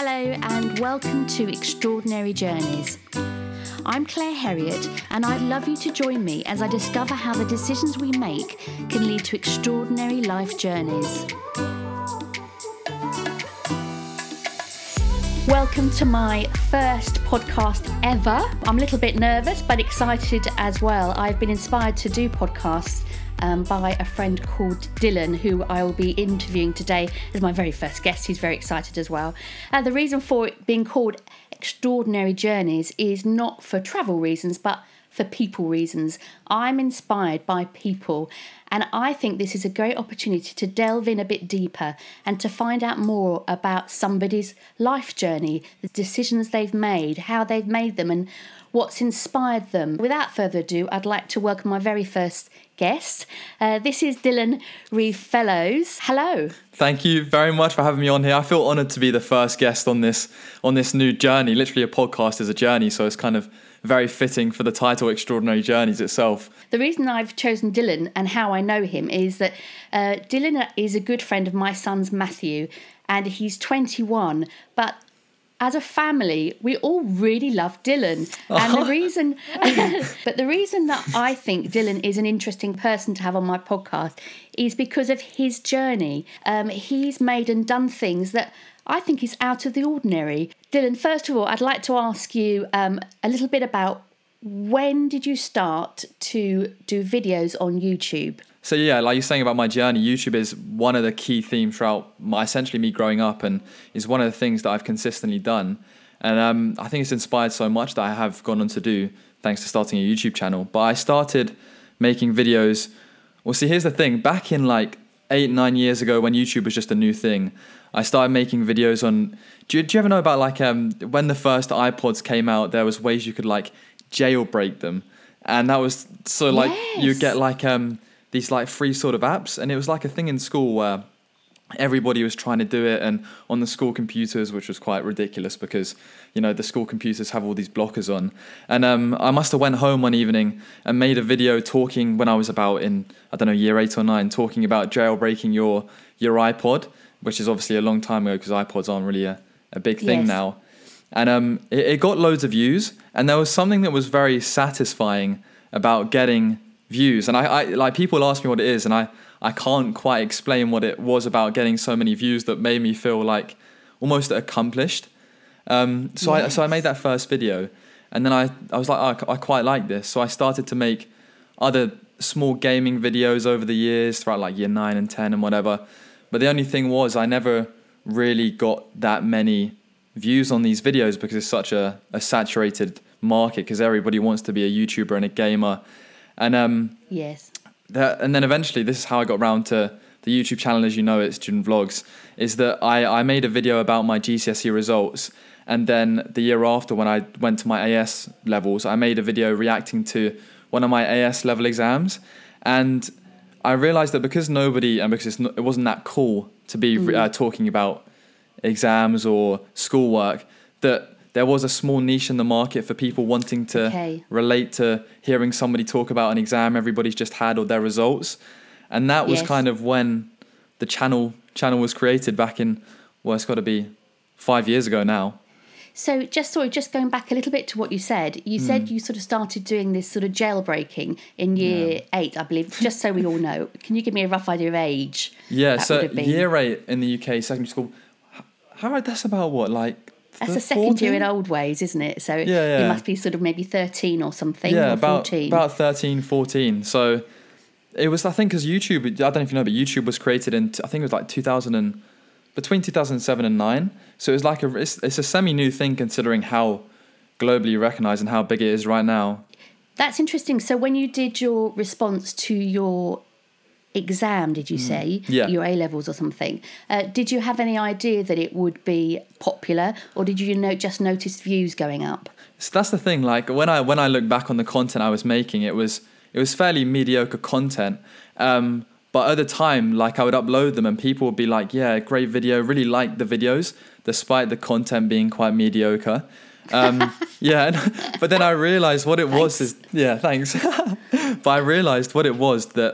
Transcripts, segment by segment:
Hello, and welcome to Extraordinary Journeys. I'm Claire Herriot, and I'd love you to join me as I discover how the decisions we make can lead to extraordinary life journeys. Welcome to my first podcast ever. I'm a little bit nervous, but excited as well. I've been inspired to do podcasts um, by a friend called Dylan, who I will be interviewing today as my very first guest. He's very excited as well. Uh, the reason for it being called Extraordinary Journeys is not for travel reasons, but for people reasons. I'm inspired by people, and I think this is a great opportunity to delve in a bit deeper and to find out more about somebody's life journey, the decisions they've made, how they've made them, and what's inspired them. Without further ado, I'd like to welcome my very first guest. Uh, this is Dylan Reeve Fellows. Hello. Thank you very much for having me on here. I feel honoured to be the first guest on this on this new journey. Literally, a podcast is a journey, so it's kind of very fitting for the title Extraordinary Journeys itself. The reason I've chosen Dylan and how I know him is that uh, Dylan is a good friend of my son's Matthew, and he's 21, but as a family, we all really love Dylan. And the reason, but the reason that I think Dylan is an interesting person to have on my podcast is because of his journey. Um, he's made and done things that I think is out of the ordinary. Dylan, first of all, I'd like to ask you um, a little bit about when did you start to do videos on YouTube? So yeah, like you're saying about my journey, YouTube is one of the key themes throughout my essentially me growing up, and is one of the things that I've consistently done. And um, I think it's inspired so much that I have gone on to do thanks to starting a YouTube channel. But I started making videos. Well, see, here's the thing: back in like eight, nine years ago, when YouTube was just a new thing, I started making videos on. Do you, do you ever know about like um, when the first iPods came out? There was ways you could like jailbreak them, and that was so like Yes. you get like um these like free sort of apps, and it was like a thing in school where everybody was trying to do it and on the school computers which was quite ridiculous because you know the school computers have all these blockers on. And um, i must have went home one evening and made a video talking when i was about in i don't know year 8 or 9 talking about jailbreaking your your ipod which is obviously a long time ago because ipods aren't really a, a big thing Yes. now. And um, it, it got loads of views. And there was something that was very satisfying about getting views. And I, I like people ask me what it is and I I can't quite explain what it was about getting so many views that made me feel like almost accomplished. Um, so I so I made that first video and then I, I was like oh, I quite like this. So I started to make other small gaming videos over the years throughout like year 9 and 10 and whatever. But the only thing was I never really got that many views on these videos because it's such a, a saturated market because everybody wants to be a YouTuber and a gamer and um, Yes. that, and then eventually this is how I got round to the YouTube channel. As you know it, Student Vlogs, is that I, I made a video about my GCSE results. And then the year after when I went to my AS levels, I made a video reacting to one of my AS level exams. And I realized that because nobody and because it's not, it wasn't that cool to be uh, talking about exams or schoolwork that there was a small niche in the market for people wanting to Okay. relate to hearing somebody talk about an exam everybody's just had or their results and that was Yes. kind of when the channel channel was created back in well it's got to be 5 years ago now So, just sorry, just going back a little bit to what you said. You Hmm. said you sort of started doing this sort of jailbreaking in year eight, I believe. Just so we all know, can you give me a rough idea of age? yeah that so would have been? year 8 in the UK secondary school how that's about what like That's a second year in old ways, isn't it? So Yeah, it yeah. must be sort of maybe thirteen or something, yeah or about fourteen. about 13 14 so it was i think because youtube i don't know if you know but youtube was created in i think it was like 2000 and between 2007 and 9 so it was like a it's, it's a semi new thing considering how globally recognized and how big it is right now That's interesting. So when you did your response to your exam, did you say Mm. Yeah. your A levels or something? Uh, did you have any idea that it would be popular, or did you know, just notice views going up? So that's the thing. Like when I when I look back on the content I was making, it was it was fairly mediocre content. Um, but at the time, like I would upload them, and people would be like, "Yeah, great video. Really like the videos, despite the content being quite mediocre." Um, yeah, and- but then I realized what it was is yeah, thanks. but I realized what it was that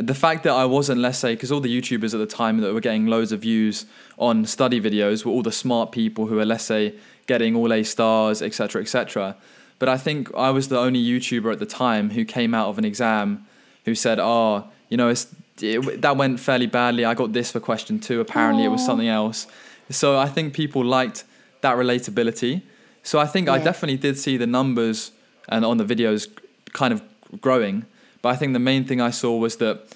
the fact that I wasn't, let's say, because all the YouTubers at the time that were getting loads of views on study videos were all the smart people who were, let's say, getting all A stars, etc., etc. But I think I was the only YouTuber at the time who came out of an exam who said, "Oh, you know, it's, it, that went fairly badly. I got this for question two. Apparently, Aww. it was something else." So I think people liked that relatability. So I think yeah. I definitely did see the numbers and on the videos kind of growing. But I think the main thing I saw was that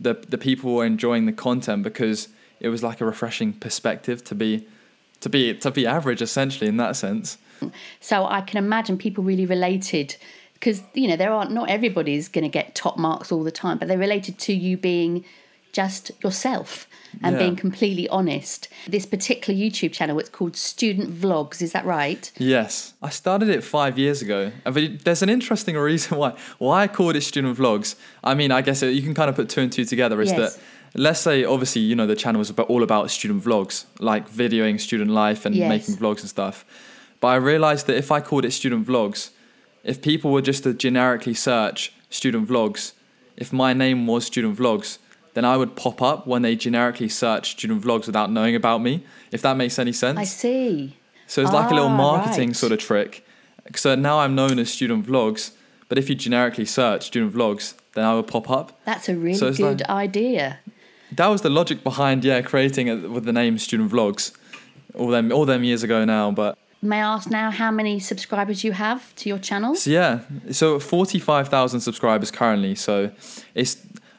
the the people were enjoying the content because it was like a refreshing perspective to be to be to be average essentially in that sense. So I can imagine people really related because you know there aren't not everybody's going to get top marks all the time, but they're related to you being just yourself and yeah. being completely honest. This particular YouTube channel, it's called Student Vlogs, is that right? Yes. I started it five years ago. And there's an interesting reason why why I called it Student Vlogs. I mean, I guess you can kind of put two and two together is yes. that let's say obviously you know the channel is all about student vlogs like videoing student life and yes. making vlogs and stuff but i realized that if i called it student vlogs if people were just to generically search student vlogs if my name was student vlogs then i would pop up when they generically search student vlogs without knowing about me if that makes any sense i see so it's ah, like a little ah, marketing right. sort of trick so now i'm known as student vlogs but if you generically search student vlogs then i would pop up that's a really so good like, idea that was the logic behind yeah creating it with the name Student Vlogs, all them all them years ago now. But may I ask now how many subscribers you have to your channel? So yeah, so forty five thousand subscribers currently. So it's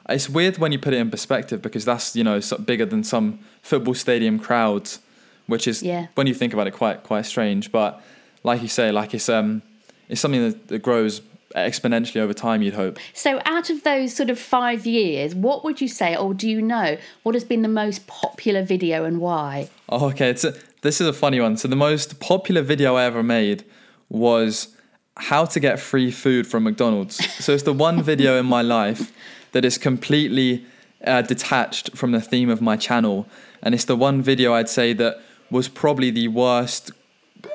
it's weird when you put it in perspective because that's you know bigger than some football stadium crowds, which is yeah. when you think about it quite quite strange. But like you say, like it's um it's something that, that grows exponentially over time, you'd hope. So, out of those sort of five years, what would you say, or do you know, what has been the most popular video and why? Oh, okay. It's a, this is a funny one. So, the most popular video I ever made was how to get free food from McDonald's. so, it's the one video in my life that is completely uh, detached from the theme of my channel. And it's the one video I'd say that was probably the worst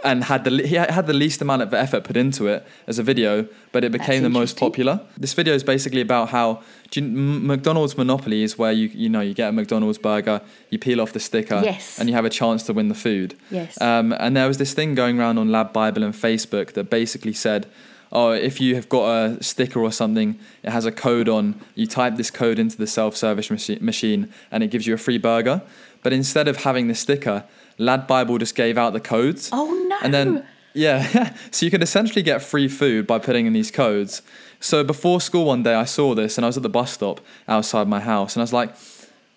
and had the he had the least amount of effort put into it as a video, but it became the most popular. This video is basically about how you, McDonald's monopoly is where you you know you get a McDonald's burger, you peel off the sticker, yes. and you have a chance to win the food. Yes. Um, and there was this thing going around on Lad Bible and Facebook that basically said. Oh, if you have got a sticker or something, it has a code on. You type this code into the self-service machine, and it gives you a free burger. But instead of having the sticker, Lad Bible just gave out the codes. Oh no! And then yeah, so you could essentially get free food by putting in these codes. So before school one day, I saw this and I was at the bus stop outside my house, and I was like,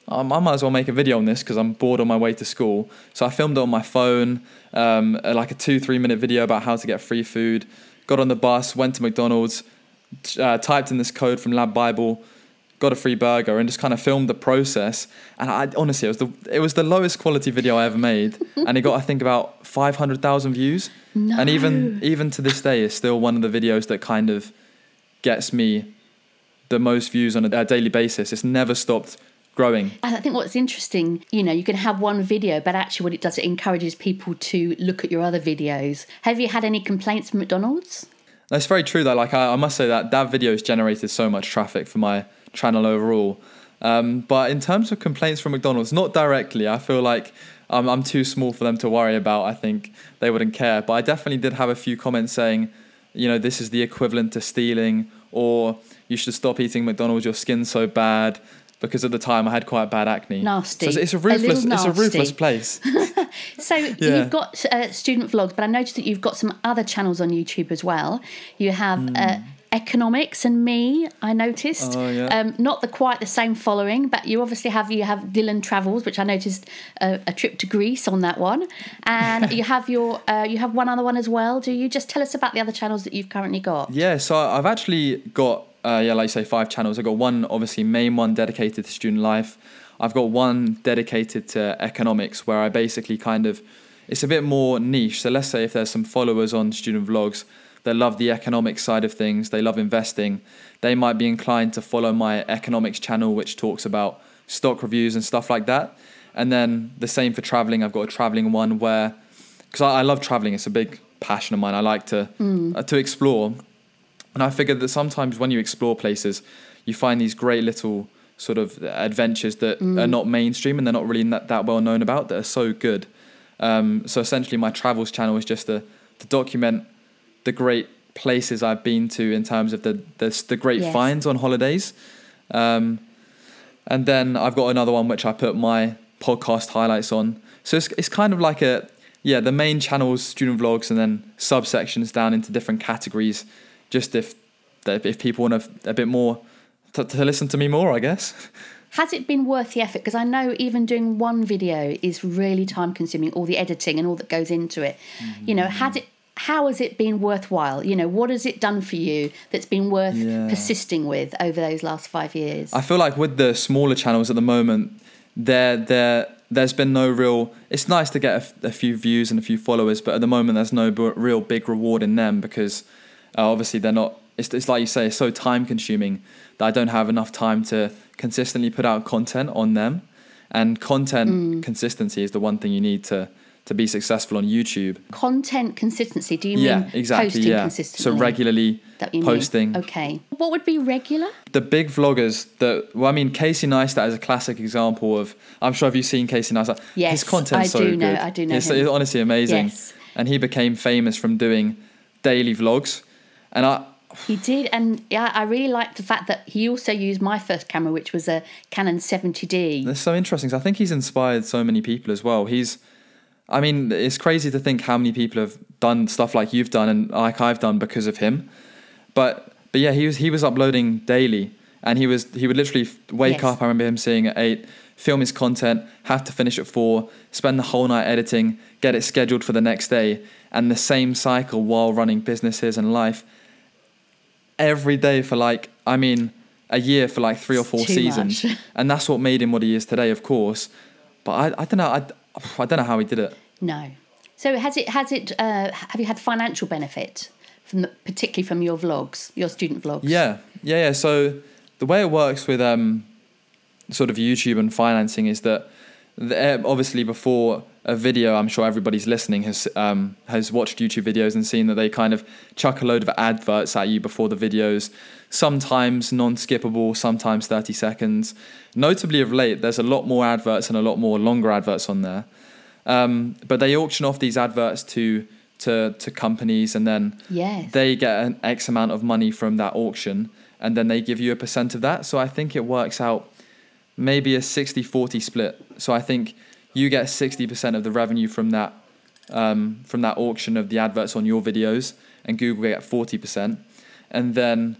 I might as well make a video on this because I'm bored on my way to school. So I filmed it on my phone, um, like a two three minute video about how to get free food. Got on the bus, went to McDonald's, uh, typed in this code from Lad Bible got a free burger and just kind of filmed the process. And I honestly, it was the it was the lowest quality video I ever made, and it got I think about five hundred thousand views. No. And even even to this day, is still one of the videos that kind of gets me the most views on a, a daily basis. It's never stopped growing. And I think what's interesting, you know, you can have one video, but actually, what it does, it encourages people to look at your other videos. Have you had any complaints from McDonald's? That's very true. Though, like I, I must say that that video has generated so much traffic for my channel overall. Um, but in terms of complaints from McDonald's, not directly. I feel like um, I'm too small for them to worry about. I think they wouldn't care. But I definitely did have a few comments saying, you know, this is the equivalent to stealing, or you should stop eating McDonald's. Your skin's so bad. Because at the time I had quite bad acne. Nasty. So it's a ruthless. A it's a ruthless place. so yeah. you've got uh, student vlogs, but I noticed that you've got some other channels on YouTube as well. You have. Mm. Uh, economics and me i noticed. Oh, yeah. um, not the quite the same following but you obviously have you have dylan travels which i noticed a, a trip to greece on that one. And you have your uh, you have one other one as well. Do you just tell us about the other channels that you've currently got? Yeah so i've actually got uh, yeah like you say five channels. I've got one obviously main one dedicated to student life. I've got one dedicated to economics where i basically kind of it's a bit more niche. So let's say if there's some followers on student vlogs they love the economic side of things, they love investing, they might be inclined to follow my economics channel, which talks about stock reviews and stuff like that. And then the same for traveling. I've got a traveling one where, because I, I, love traveling, it's a big passion of mine. I like to mm. uh, to explore, and I figured that sometimes when you explore places, you find these great little sort of adventures that Mm. are not mainstream and they're not really that, that well known about that are so good. Um, so essentially, my travels channel is just to, to document the great places I've been to in terms of the the, the great Yes. finds on holidays. Um, and then I've got another one which I put my podcast highlights on. So it's, it's kind of like a yeah, the main channel's student vlogs and then subsections down into different categories. Just if if people want a, a bit more to, to listen to me more, I guess. Has it been worth the effort? Because I know even doing one video is really time consuming, all the editing and all that goes into it. You know, has it? How has it been worthwhile? You know, what has it done for you that's been worth Yeah. persisting with over those last five years? I feel like with the smaller channels at the moment, there there there's been no real. It's nice to get a few views and a few followers, but at the moment there's no b- real big reward in them because uh, obviously they're not. It's, it's like you say, it's so time consuming that I don't have enough time to consistently put out content on them, and content Mm. consistency is the one thing you need to to be successful on YouTube. Content consistency? Do you yeah, mean exactly. posting Yeah, consistently? so regularly That you mean? posting. Okay. What would be regular? the big vloggers that well, I mean, Casey Neistat is a classic example of. I'm sure have you seen Casey Neistat? Yes, his content's I so do know- I do know It's, him. it's honestly amazing, Yes. and he became famous from doing daily vlogs, and I. He did, and yeah, I really liked the fact that he also used my first camera, which was a Canon 70D. That's so interesting. I think he's inspired so many people as well. He's, I mean, it's crazy to think how many people have done stuff like you've done and like I've done because of him. But but yeah, he was he was uploading daily, and he was he would literally wake Yes. up. I remember him saying at eight, film his content, have to finish at four, spend the whole night editing, get it scheduled for the next day, and the same cycle while running businesses and life. Every day for like, I mean, a year for like three or four seasons, much. and that's what made him what he is today, of course. But I, I don't know, I, I don't know how he did it. No. So has it has it uh, have you had financial benefit from the, particularly from your vlogs, your student vlogs? Yeah, yeah, yeah. So the way it works with um, sort of YouTube and financing is that the, eh, obviously before a video, I'm sure everybody's listening has um, has watched YouTube videos and seen that they kind of chuck a load of adverts at you before the videos. Sometimes non-skippable, sometimes 30 seconds. Notably of late, there's a lot more adverts and a lot more longer adverts on there. Um, but they auction off these adverts to to to companies, and then Yes. they get an X amount of money from that auction and then they give you a percent of that. So I think it works out maybe a 60 40 split. So I think you get 60% of the revenue from that um, from that auction of the adverts on your videos and Google get 40%. And then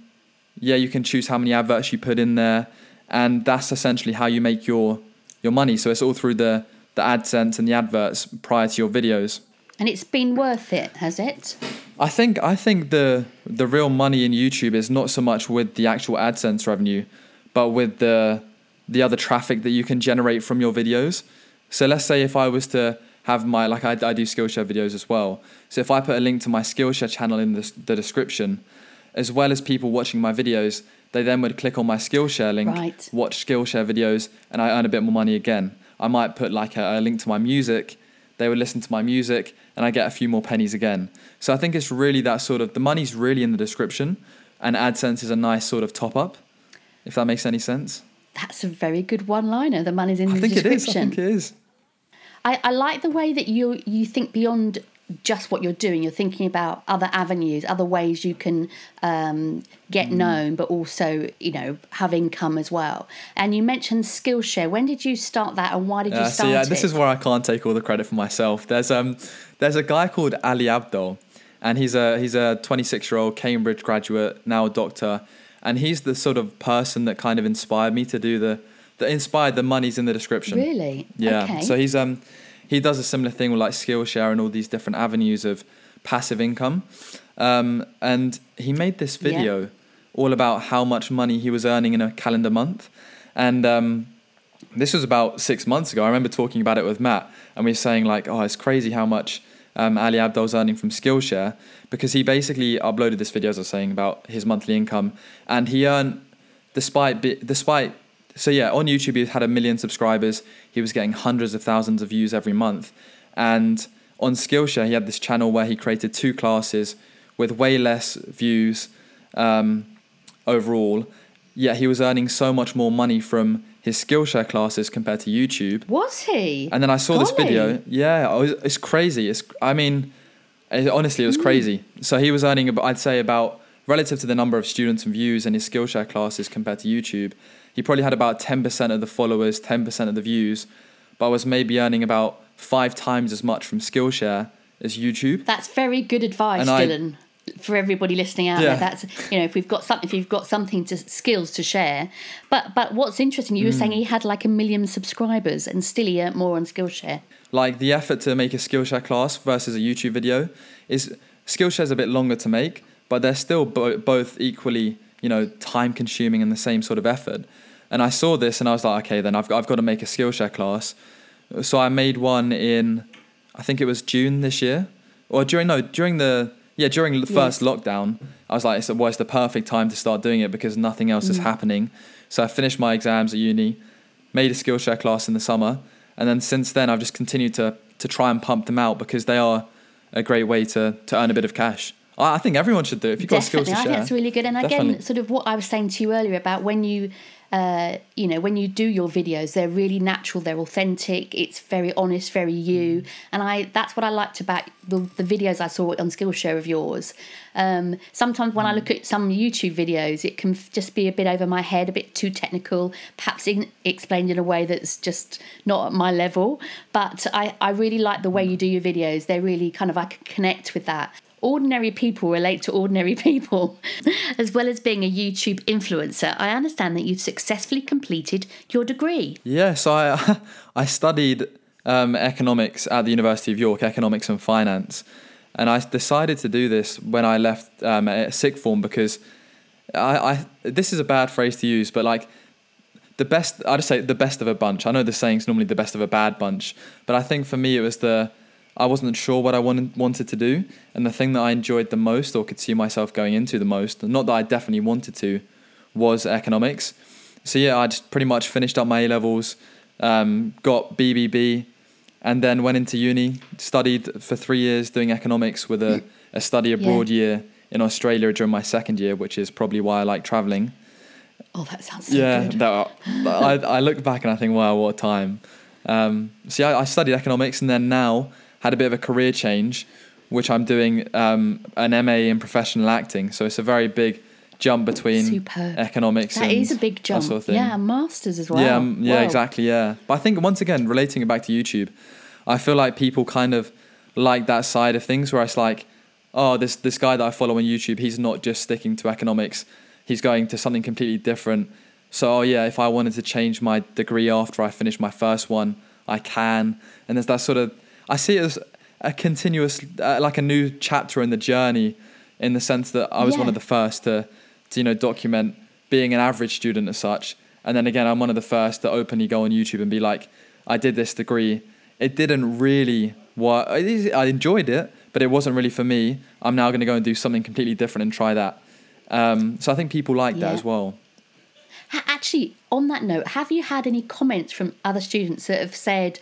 yeah, you can choose how many adverts you put in there and that's essentially how you make your your money. So it's all through the the AdSense and the adverts prior to your videos. And it's been worth it, has it? I think I think the the real money in YouTube is not so much with the actual AdSense revenue, but with the the other traffic that you can generate from your videos. So let's say if I was to have my like I, I do Skillshare videos as well. So if I put a link to my Skillshare channel in the, the description, as well as people watching my videos, they then would click on my Skillshare link, Right. watch Skillshare videos, and I earn a bit more money again. I might put like a, a link to my music, they would listen to my music, and I get a few more pennies again. So I think it's really that sort of the money's really in the description, and AdSense is a nice sort of top up, if that makes any sense. That's a very good one-liner. The money's in I the think it is. I description. think it is. I, I like the way that you you think beyond just what you're doing. You're thinking about other avenues, other ways you can um, get Mm. known, but also you know have income as well. And you mentioned Skillshare. When did you start that, and why did you Yeah, start so yeah, it? this is where I can't take all the credit for myself. There's um, there's a guy called Ali Abdaal, and he's a he's a 26 year old Cambridge graduate, now a doctor, and he's the sort of person that kind of inspired me to do the that inspired the money's in the description. really Yeah. Okay. So he's um he does a similar thing with like Skillshare and all these different avenues of passive income. Um, and he made this Yeah. video all about how much money he was earning in a calendar month. And um, this was about six months ago. I remember talking about it with Matt, and we were saying like, "Oh, it's crazy how much um, Ali Abdaal's earning from Skillshare," because he basically uploaded this video, as I was saying, about his monthly income, and he earned, despite despite so yeah, on YouTube he had a million subscribers. He was getting hundreds of thousands of views every month, and on Skillshare he had this channel where he created two classes with way less views um, overall, yet he was earning so much more money from his Skillshare classes compared to YouTube. Was he? And then I saw this video. Yeah, was, it's crazy. It's I mean, it, honestly, it was crazy. So he was earning, I'd say, about relative to the number of students and views in his Skillshare classes compared to YouTube. He probably had about ten percent of the followers, ten percent of the views, but was maybe earning about five times as much from Skillshare as YouTube. That's very good advice, And I- For everybody listening out Yeah. there, that's you know, if we've got something, if you've got something to skills to share. But but what's interesting, you were saying Hmm. he had like a million subscribers, and still he earned more on Skillshare. like the effort to make a Skillshare class versus a YouTube video is Skillshare is a bit longer to make, but they're still bo- both equally, you know, time consuming and the same sort of effort. And I saw this and I was like, okay, then I've got, I've got to make a Skillshare class. So I made one in, I think it was June this year, or during no during the yeah during the first lockdown. I was like, it's, well, it's the perfect time to start doing it because nothing else is mm. happening. So I finished my exams at uni, made a Skillshare class in the summer, and then since then I've just continued to to try and pump them out because they are a great way to to earn a bit of cash. I I think everyone should do it if you've got skills Definitely, to I think that's really good. And again, sort of what I was saying to you earlier about when you, uh, you know, when you do your videos, they're really natural, they're authentic, it's very honest, very you. Mm. And I, that's what I liked about the, the videos I saw on Skillshare of yours. Um, sometimes when I Mm. look at some YouTube videos, it can just be a bit over my head, a bit too technical, perhaps in, explained in a way that's just not at my level. But I, I really like the way Mm. you do your videos. They're really kind of, I can connect with that ordinary people relate to ordinary people. as well as being a YouTube influencer, I understand that you've successfully completed your degree. Yeah, so I I studied um, economics at the University of York, economics and finance, and I decided to do this when I left um, form because I, I this is a bad phrase to use, but like the best I'd say the best of a bunch. I know the saying's normally the best of a bad bunch, but I think for me it was the I wasn't sure what I wanted wanted to do, and the thing that I enjoyed the most or could see myself going into the most, not that I definitely wanted to, was economics. So yeah, I just pretty much finished up my A levels, um, got BBB, and then went into uni. Studied for three years doing economics with a, a study abroad year in Australia during my second year, which is probably why I like traveling. Oh, that sounds so Yeah, good. that, I, I look back and I think, wow, what a time. Um, so yeah, I studied economics and then now had a bit of a career change, which I'm doing um, an MA in professional acting. So it's a very big jump between Superb. economics That and is a big jump. sort of thing. Yeah, masters as well. Yeah, um, yeah, exactly. Yeah, but I think once again, relating it back to YouTube, I feel like people kind of like that side of things, where it's like, oh, this this guy that I follow on YouTube, he's not just sticking to economics, he's going to something completely different. So, oh yeah, if I wanted to change my degree after I finish my first one, I can. And there's that sort of, I see it as a continuous, uh, like a new chapter in the journey, in the sense that I was one of the first to, to you know, document being an average student as such. And then again, I'm one of the first to openly go on YouTube and be like, I did this degree. It didn't really work. I enjoyed it, but it wasn't really for me. I'm now going to go and do something completely different and try that. Um, so I think people like that as well. Actually, on that note, have you had any comments from other students that have said,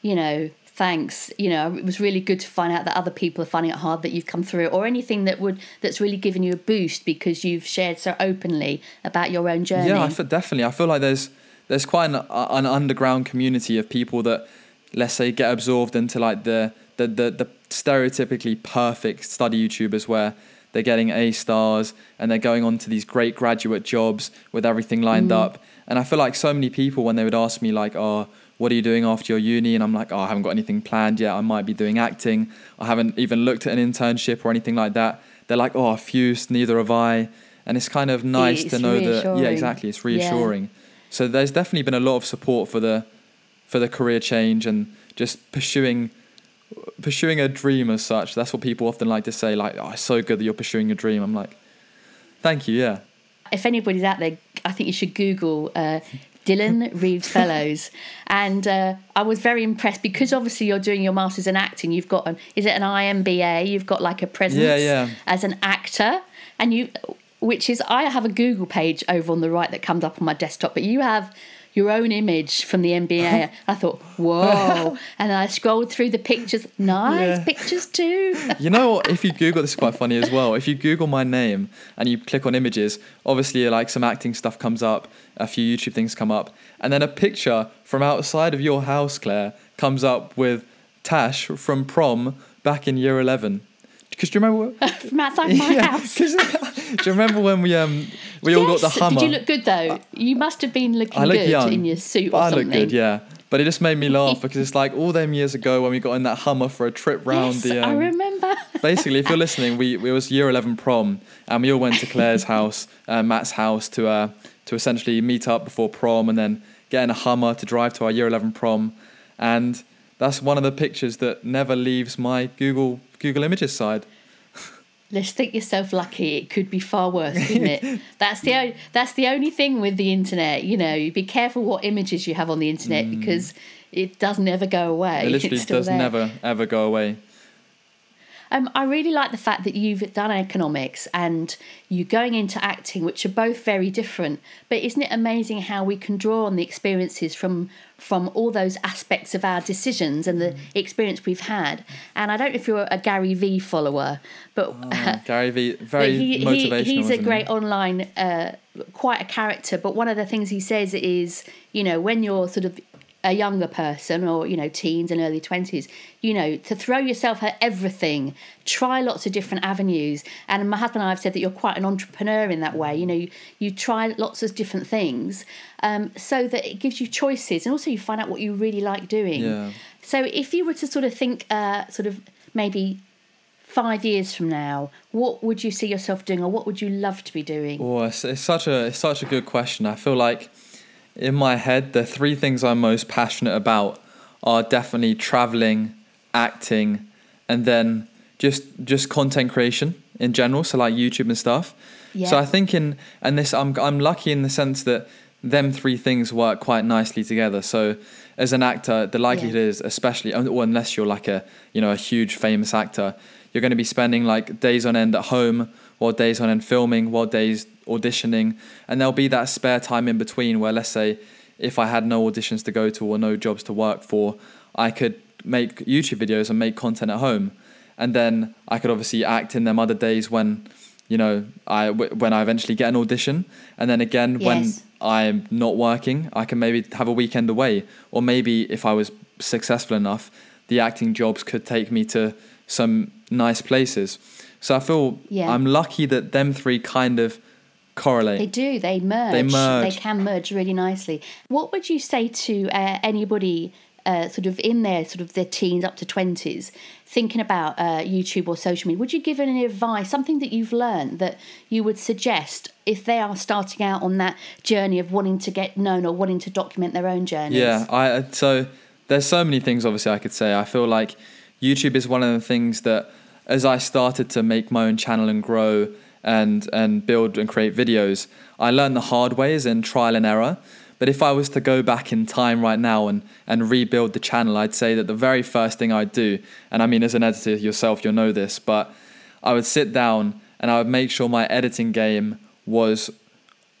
you know, thanks, you know, it was really good to find out that other people are finding it hard that you've come through or anything that would that's really given you a boost because you've shared so openly about your own journey? Yeah, I feel, definitely. I feel like there's there's quite an, an underground community of people that, let's say, get absorbed into like the the, the the stereotypically perfect study YouTubers where they're getting A stars and they're going on to these great graduate jobs with everything lined Mm. up. And I feel like so many people when they would ask me like, "Oh, what are you doing after your uni?" and I'm like, "Oh, I haven't got anything planned yet. I might be doing acting. I haven't even looked at an internship or anything like that." They're like, "Oh, fused. Neither have I." And it's kind of nice to It's know that. Yeah, exactly. It's reassuring. Yeah. reassuring. So there's definitely been a lot of support for the for the career change and just pursuing pursuing a dream as such. That's what people often like to say. Like, "Oh, it's so good that you're pursuing a dream." I'm like, "Thank you." Yeah. if anybody's out there, I think you should Google uh, Dylan Reeves Fellows. And uh, I was very impressed because obviously you're doing your masters in acting. You've got an is it an IMDb? You've got like a presence Yeah, yeah. as an actor, and you, which is I have a Google page over on the right that comes up on my desktop, but you have your own image from the NBA. I thought, whoa. and I scrolled through the pictures. Nice Yeah. pictures too. You know what? If you Google, this is quite funny as well. If you Google my name and you click on images, obviously like some acting stuff comes up, a few YouTube things come up, and then a picture from outside of your house, Claire, comes up with Tash from prom back in year eleven. Because do you remember? from outside my house. 'cause- do you remember when we um we all got the Yes. Hummer? Did you look good though? You must have been looking I look good young in your suit I look good, yeah. But it just made me laugh because it's like all them years ago when we got in that Hummer for a trip round Yes, the. I Um, remember. basically, if you're listening, we, we it was year eleven prom, and we all went to Claire's house, uh, Matt's house, to uh, to essentially meet up before prom, and then get in a Hummer to drive to our year eleven prom, and that's one of the pictures that never leaves my Google Google Images side. Let's think yourself lucky. It could be far worse, couldn't it? that's the o- that's the only thing with the internet. You know, you be careful what images you have on the internet because it doesn't ever go away. Mm. It literally it's does there. never ever go away. Um, I really like the fact that you've done economics and you're going into acting, which are both very different. But isn't it amazing how we can draw on the experiences from from all those aspects of our decisions and the experience we've had? And I don't know if you're a Gary V follower, but Oh, Gary Vee, very he, motivational. he, he's a isn't he? great online, uh, quite a character. But one of the things he says is, you know, when you're sort of a younger person or, you know, teens and early 20s, you know, to throw yourself at everything, try lots of different avenues. And my husband and I have said that you're quite an entrepreneur in that way. You know, you, you try lots of different things um, so that it gives you choices and also you find out what you really like doing. Yeah. So if you were to sort of think, uh, sort of maybe five years from now, what would you see yourself doing, or what would you love to be doing? Oh, it's, it's such a it's such a good question. I feel like in my head, the three things I'm most passionate about are definitely traveling, acting, and then just just content creation in general. So like YouTube and stuff. Yeah. So I think in and this I'm I'm lucky in the sense that them three things work quite nicely together. So as an actor, the likelihood is, especially or unless you're like a you know a huge famous actor, you're going to be spending like days on end at home, while days on end filming, while days auditioning, and there'll be that spare time in between where let's say if I had no auditions to go to or no jobs to work for, I could make YouTube videos and make content at home, and then I could obviously act in them other days when you know I w- when I eventually get an audition, and then again when I'm not working, I can maybe have a weekend away, or maybe if I was successful enough, the acting jobs could take me to some nice places. So I feel Yeah. I'm lucky that them three kind of correlate. They do. They merge. They merge. They can merge really nicely. What would you say to uh, anybody uh, sort of in their sort of their teens up to twenties, thinking about uh, YouTube or social media? Would you give any advice, something that you've learned that you would suggest if they are starting out on that journey of wanting to get known or wanting to document their own journey? Yeah, I so there's so many things obviously I could say. I feel like YouTube is one of the things that as I started to make my own channel and grow and and build and create videos, I learned the hard ways and trial and error. But if I was to go back in time right now and, and rebuild the channel, I'd say that the very first thing I'd do, and I mean as an editor yourself, you'll know this, but I would sit down and I would make sure my editing game was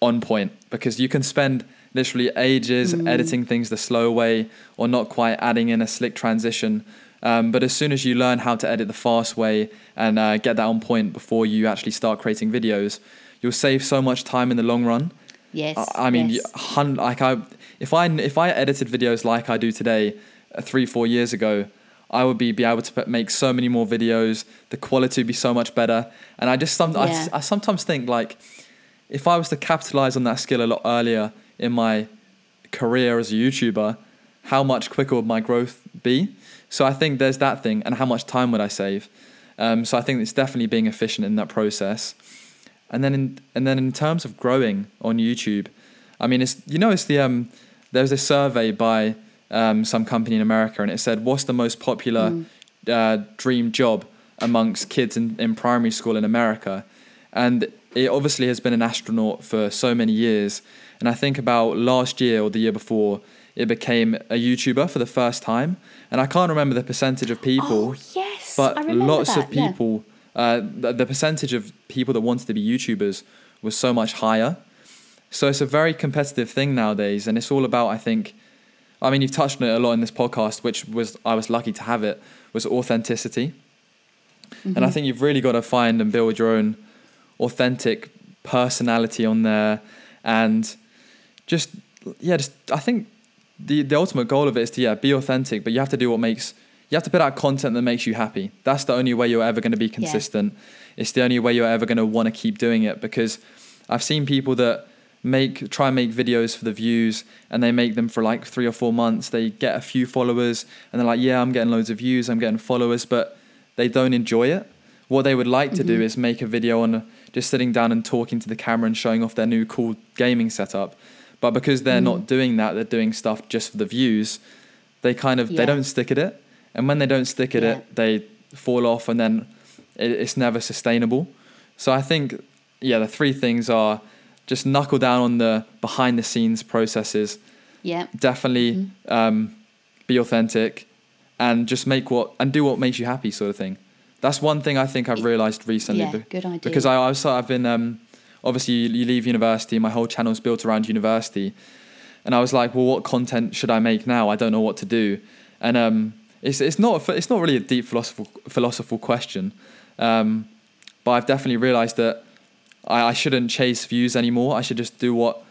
on point because you can spend literally ages mm. editing things the slow way or not quite adding in a slick transition. Um, but as soon as you learn how to edit the fast way and uh, get that on point before you actually start creating videos, you'll save so much time in the long run. Yes. I I mean, yes. hun- like I, if I if I edited videos like I do today, uh, three four years ago, I would be be able to make so many more videos. The quality would be so much better. And I just some I, Yeah. I sometimes think like, if I was to capitalize on that skill a lot earlier in my career as a YouTuber, how much quicker would my growth be? So I think there's that thing, and how much time would I save? Um, so I think it's definitely being efficient in that process. And then in and then in terms of growing on YouTube, I mean it's you know it's the um there's a survey by um, some company in America and it said what's the most popular uh, dream job amongst kids in, in primary school in America, and it obviously has been an astronaut for so many years. And I think about last year or the year before, it became a YouTuber for the first time. And I can't remember the percentage of people Oh yes, but I remember lots that, of yeah. people uh, the, the percentage of people that wanted to be youtubers was so much higher So it's a very competitive thing nowadays, and it's all about I think. I mean, you've touched on it a lot in this podcast, which was I was lucky to have it. Was authenticity, mm-hmm. and I think you've really got to find and build your own authentic personality on there, and just yeah, just I think the the ultimate goal of it is to yeah be authentic, but you have to do what makes you have to put out content that makes you happy. That's the only way you're ever going to be consistent. Yeah. It's the only way you're ever going to want to keep doing it because I've seen people that make try and make videos for the views and they make them for like 3 or 4 months. They get a few followers and they're like, "Yeah, I'm getting loads of views, I'm getting followers," but they don't enjoy it. What they would like mm-hmm. to do mm-hmm. is make a video on just sitting down and talking to the camera and showing off their new cool gaming setup. But because they're mm. not doing that, they're doing stuff just for the views. They kind of yeah. they don't stick at it and when they don't stick at yeah. it, they fall off, and then it, it's never sustainable. So I think, yeah, the three things are just knuckle down on the behind the scenes processes. Yeah, definitely mm-hmm. um, be authentic, and just make what and do what makes you happy, sort of thing. That's one thing I think I've realized recently. Yeah, good idea. Because I also I've been um, obviously you, leave university, my whole channel's built around university, and I was like, well, what content should I make now? I don't know what to do, and um, it's it's not it's not really a deep philosophical philosophical question, um, but I've definitely realised that I, I shouldn't chase views anymore. I should just do what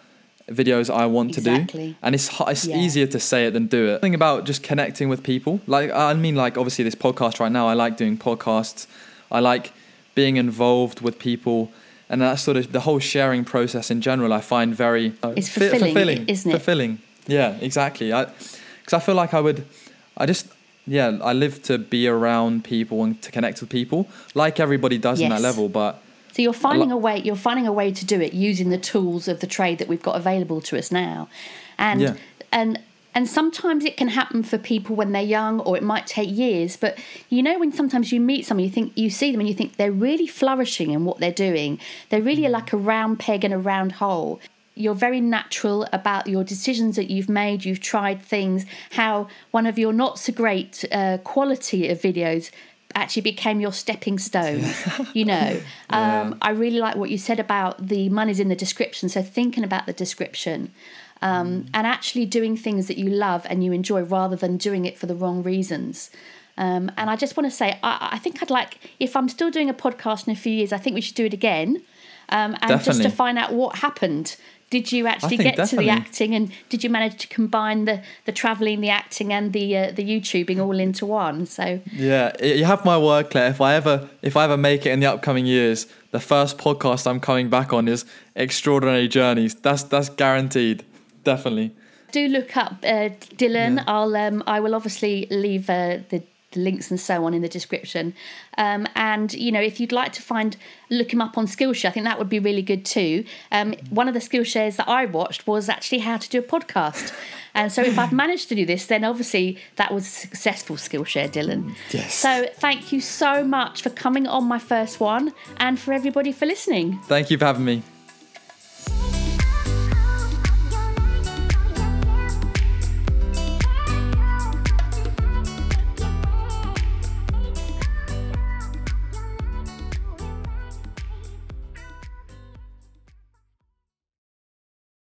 videos I want exactly. to do, and it's it's yeah. easier to say it than do it. Thing about just connecting with people, like I mean, like obviously this podcast right now, I like doing podcasts. I like being involved with people, and that's sort of the whole sharing process in general. I find very uh, it's fulfilling, fulfilling, isn't it? Fulfilling, yeah, exactly. I because I feel like I would, I just yeah, I live to be around people and to connect with people, like everybody does yes. in that level. But so you're finding a, way. You're finding a way to do it using the tools of the trade that we've got available to us now, and yeah. and and sometimes it can happen for people when they're young, or it might take years. But you know, when sometimes you meet someone, you think you see them and you think they're really flourishing in what they're doing. They're really mm. like a round peg in a round hole you're very natural about your decisions that you've made. You've tried things. How one of your not so great uh, quality of videos actually became your stepping stone. you know, yeah. um, I really like what you said about the money's in the description. So thinking about the description. Um, and actually doing things that you love and you enjoy rather than doing it for the wrong reasons. Um, and I just want to say, I, I, think I'd like, if I'm still doing a podcast in a few years, I think we should do it again. Um, and Definitely. just to find out what happened did you actually get definitely. to the acting, and did you manage to combine the the travelling, the acting, and the uh, the YouTubing all into one? So yeah, you have my word, Claire. If I ever if I ever make it in the upcoming years, the first podcast I'm coming back on is Extraordinary Journeys. That's that's guaranteed, definitely. Do look up uh, Dylan. Yeah. I'll um, I will obviously leave uh, the the links and so on in the description. Um, and you know, if you'd like to find, look him up on Skillshare. I think that would be really good too. Um, one of the Skillshares that I watched was actually how to do a podcast. And so, if I've managed to do this, then obviously that was a successful Skillshare, Dylan. Yes. So, thank you so much for coming on my first one and for everybody for listening. Thank you for having me.